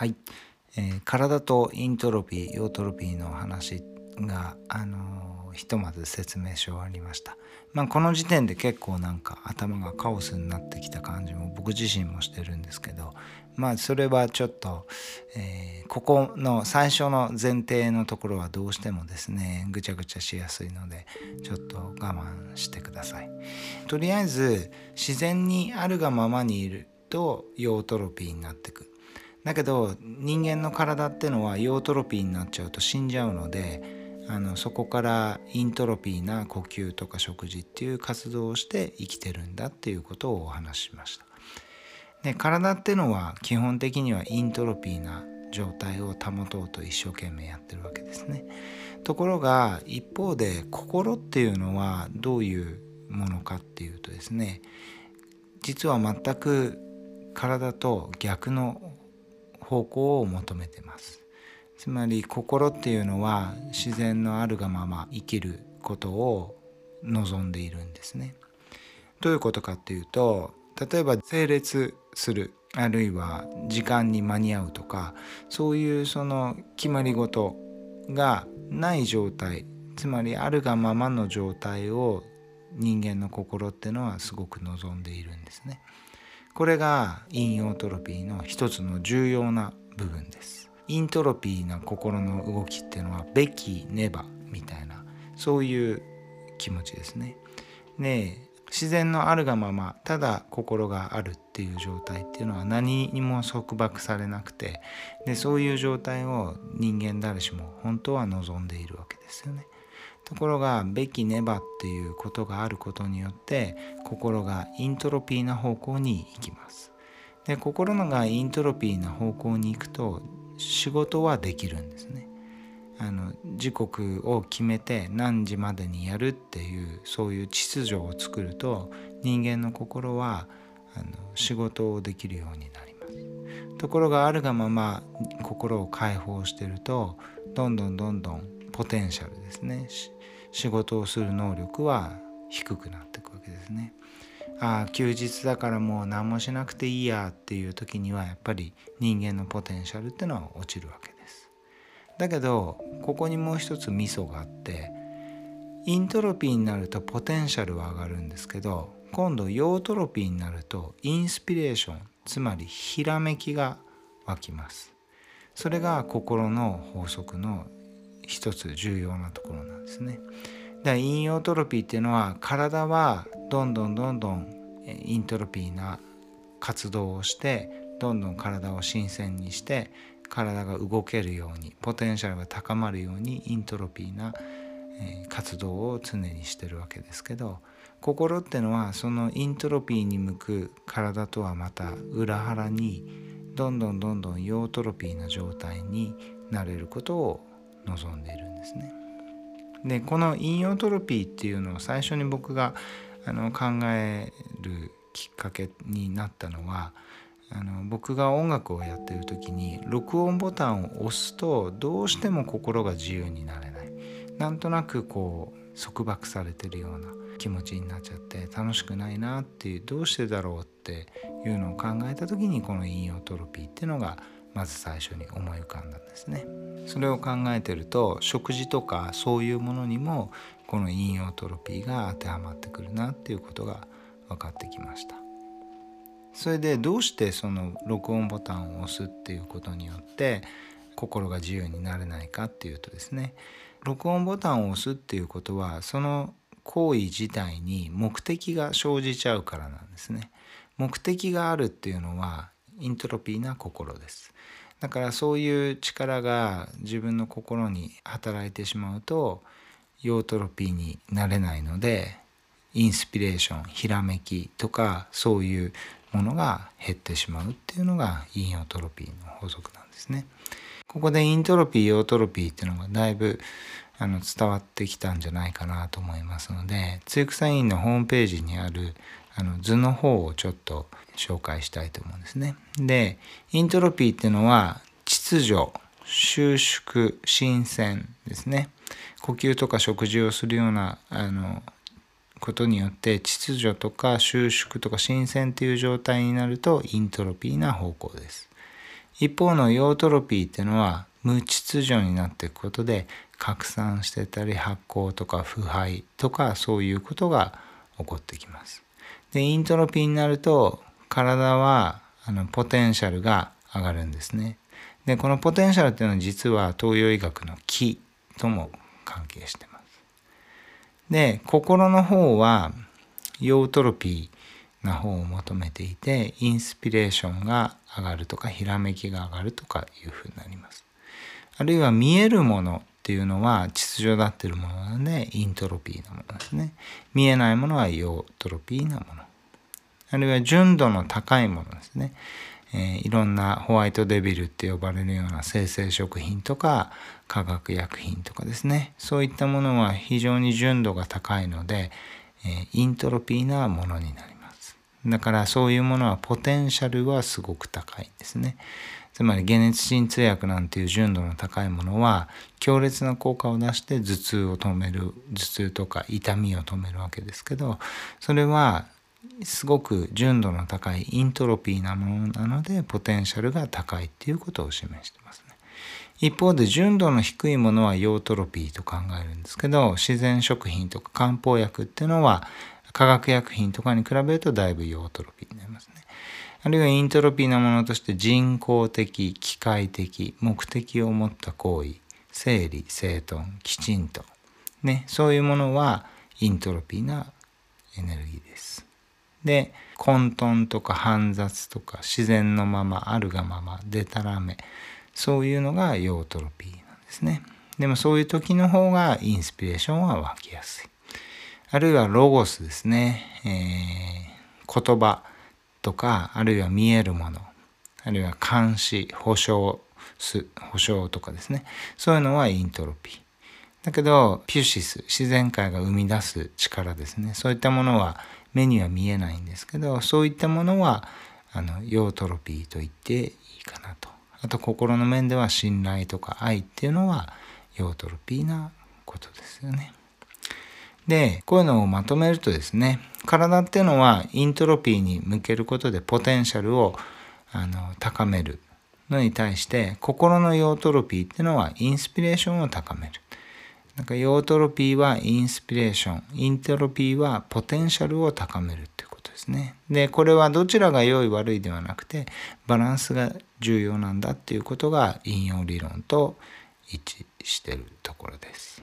はい、えー、体とイントロピー、ヨートロピーの話があのー、ひとまず説明し終わりました。まあ、この時点で結構なんか頭がカオスになってきた感じも僕自身もしてるんですけどまあそれはちょっと、えー、ここの最初の前提のところはどうしてもですねぐちゃぐちゃしやすいのでちょっと我慢してください。とりあえず自然にあるがままにいるとヨートロピーになってくだけど人間の体ってのはヨートロピーになっちゃうと死んじゃうのであのそこからイントロピーな呼吸とか食事っていう活動をして生きてるんだっていうことをお話ししました。で体ってのは基本的にはイントロピーな状態を保とうと一生懸命やってるわけですね。ところが一方で心っていうのはどういうものかっていうとですね実は全く体と逆の方向を求めてますつまり心っていうのは自然のあるがまま生きることを望んでいるんですねどういうことかっていうと例えば整列するあるいは時間に間に合うとかそういうその決まり事がない状態つまりあるがままの状態を人間の心ってのはすごく望んでいるんですね。これがインオートロピーの一つの重要な部分ですイントロピーな心の動きっていうのはべきねばみたいなそういう気持ちですねで自然のあるがままただ心があるっていう状態っていうのは何にも束縛されなくてでそういう状態を人間誰しも本当は望んでいるわけですよね。ところが「べきねば」っていうことがあることによって心がイントロピーな方向に行きます。で心のがイントロピーな方向に行くと仕事はできるんですね。あの時刻を決めて何時までにやるっていうそういう秩序を作ると人間の心はあの仕事をできるようになります。ところがあるがまま心を解放してるとどんどんどんどんポテンシャルですね仕事をする能力は低くなっていくわけですね。ああ休日だからもう何もしなくていいやっていう時にはやっぱり人間のポテンシャルってのは落ちるわけです。だけどここにもう一つミソがあってイントロピーになるとポテンシャルは上がるんですけど今度ヨートロピーになるとインスピレーションつまりひらめきが湧きます。それが心の法則の一つ重要なところなんですね。だから陰陽トロピーっていうのは体はどんどんどんどんイントロピーな活動をしてどんどん体を新鮮にして体が動けるようにポテンシャルが高まるようにイントロピーな活動を常にしてるわけですけど心ってのはそのイントロピーに向く体とはまた裏腹にどんどんどんどんヨートロピーな状態になれることを望んでいるんですね。でこの陰陽トロピーっていうのを最初に僕があの考えるきっかけになったのはあの僕が音楽をやってる時に録音ボタンを押すとどうしても心が自由になれないなんとなくこう束縛されてるような気持ちになっちゃって楽しくないなっていうどうしてだろうっていうのを考えた時にこの引用トロピーっていうのがまず最初に思い浮かんだんですね。それを考えてると食事とかそういうものにもこの引用トロピーが当てはまってくるなっていうことが分かってきました。それでどうしてその録音ボタンを押すっていうことによって心が自由になれないかっていうとですね録音ボタンを押すっていうことはその行為自体に目的が生じちゃうからなんですね。目的があるっていうのはイントロピーな心です。だからそういう力が自分の心に働いてしまうとヨートロピーになれないのでインスピレーションひらめきとかそういうものが減ってしまうっていうのがインオートロピーの法則なんですね。ここでイントロピーヨートロピーっていうのがだいぶあの伝わってきたんじゃないかなと思いますのでツイクサインのホームページにあるあの図の方をちょっと紹介したいと思うんですね。でイントロピーっていうのは秩序収縮新鮮ですね呼吸とか食事をするようなあのことによって秩序とか収縮とか新鮮っていう状態になるとイントロピーな方向です。一方のヨートロピーっていうのは無秩序になっていくことで拡散してたり発酵とか腐敗とかそういうことが起こってきます。でイントロピーになると体はあのポテンシャルが上がるんですね。でこのポテンシャルっていうのは実は東洋医学の気とも関係してます。で心の方はヨートロピーな方を求めていてインスピレーションが上がるとかひらめきが上がるとかいうふうになります。あるいは見えるものっていうのは秩序立ってるものなのでイントロピーなものですね。見えないものはヨートロピーなもの。あるいは純度の高いものですね。えー、いろんなホワイトデビルって呼ばれるような精製食品とか化学薬品とかですねそういったものは非常に純度が高いので、えー、イントロピーなものになりますだからそういうものはポテンシャルはすごく高いんですねつまり解熱鎮痛薬なんていう純度の高いものは強烈な効果を出して頭痛を止める頭痛とか痛みを止めるわけですけどそれはすごく純度の高いイントロピーなものなのでポテンシャルが高いっていうことを示してますね。一方で純度の低いものはヨートロピーと考えるんですけど自然食品とか漢方薬っていうのは化学薬品とかに比べるとだいぶヨートロピーになりますね。あるいはイントロピーなものとして人工的機械的目的を持った行為整理整頓きちんとねそういうものはイントロピーなエネルギーです。で混沌とか煩雑とか自然のままあるがままでたらめそういうのがヨートロピーなんですねでもそういう時の方がインスピレーションは湧きやすいあるいはロゴスですね、えー、言葉とかあるいは見えるものあるいは監視保証保証とかですね。そういうのはイントロピー。だけどピュシス自然界が生み出す力ですね。そういったものは目には見えないんですけどそういったものはあのヨートロピーと言っていいかなと。あと心の面では信頼とか愛っていうのはヨートロピーなことですよね。でこういうのをまとめるとですね体っていうのはイントロピーに向けることでポテンシャルをあの高めるのに対して心のヨートロピーっていうのはインスピレーションを高める。なんかヨートロピーはインスピレーション、イントロピーはポテンシャルを高めるっていうことですね。で、これはどちらが良い悪いではなくて、バランスが重要なんだっていうことが引用理論と一致してるところです。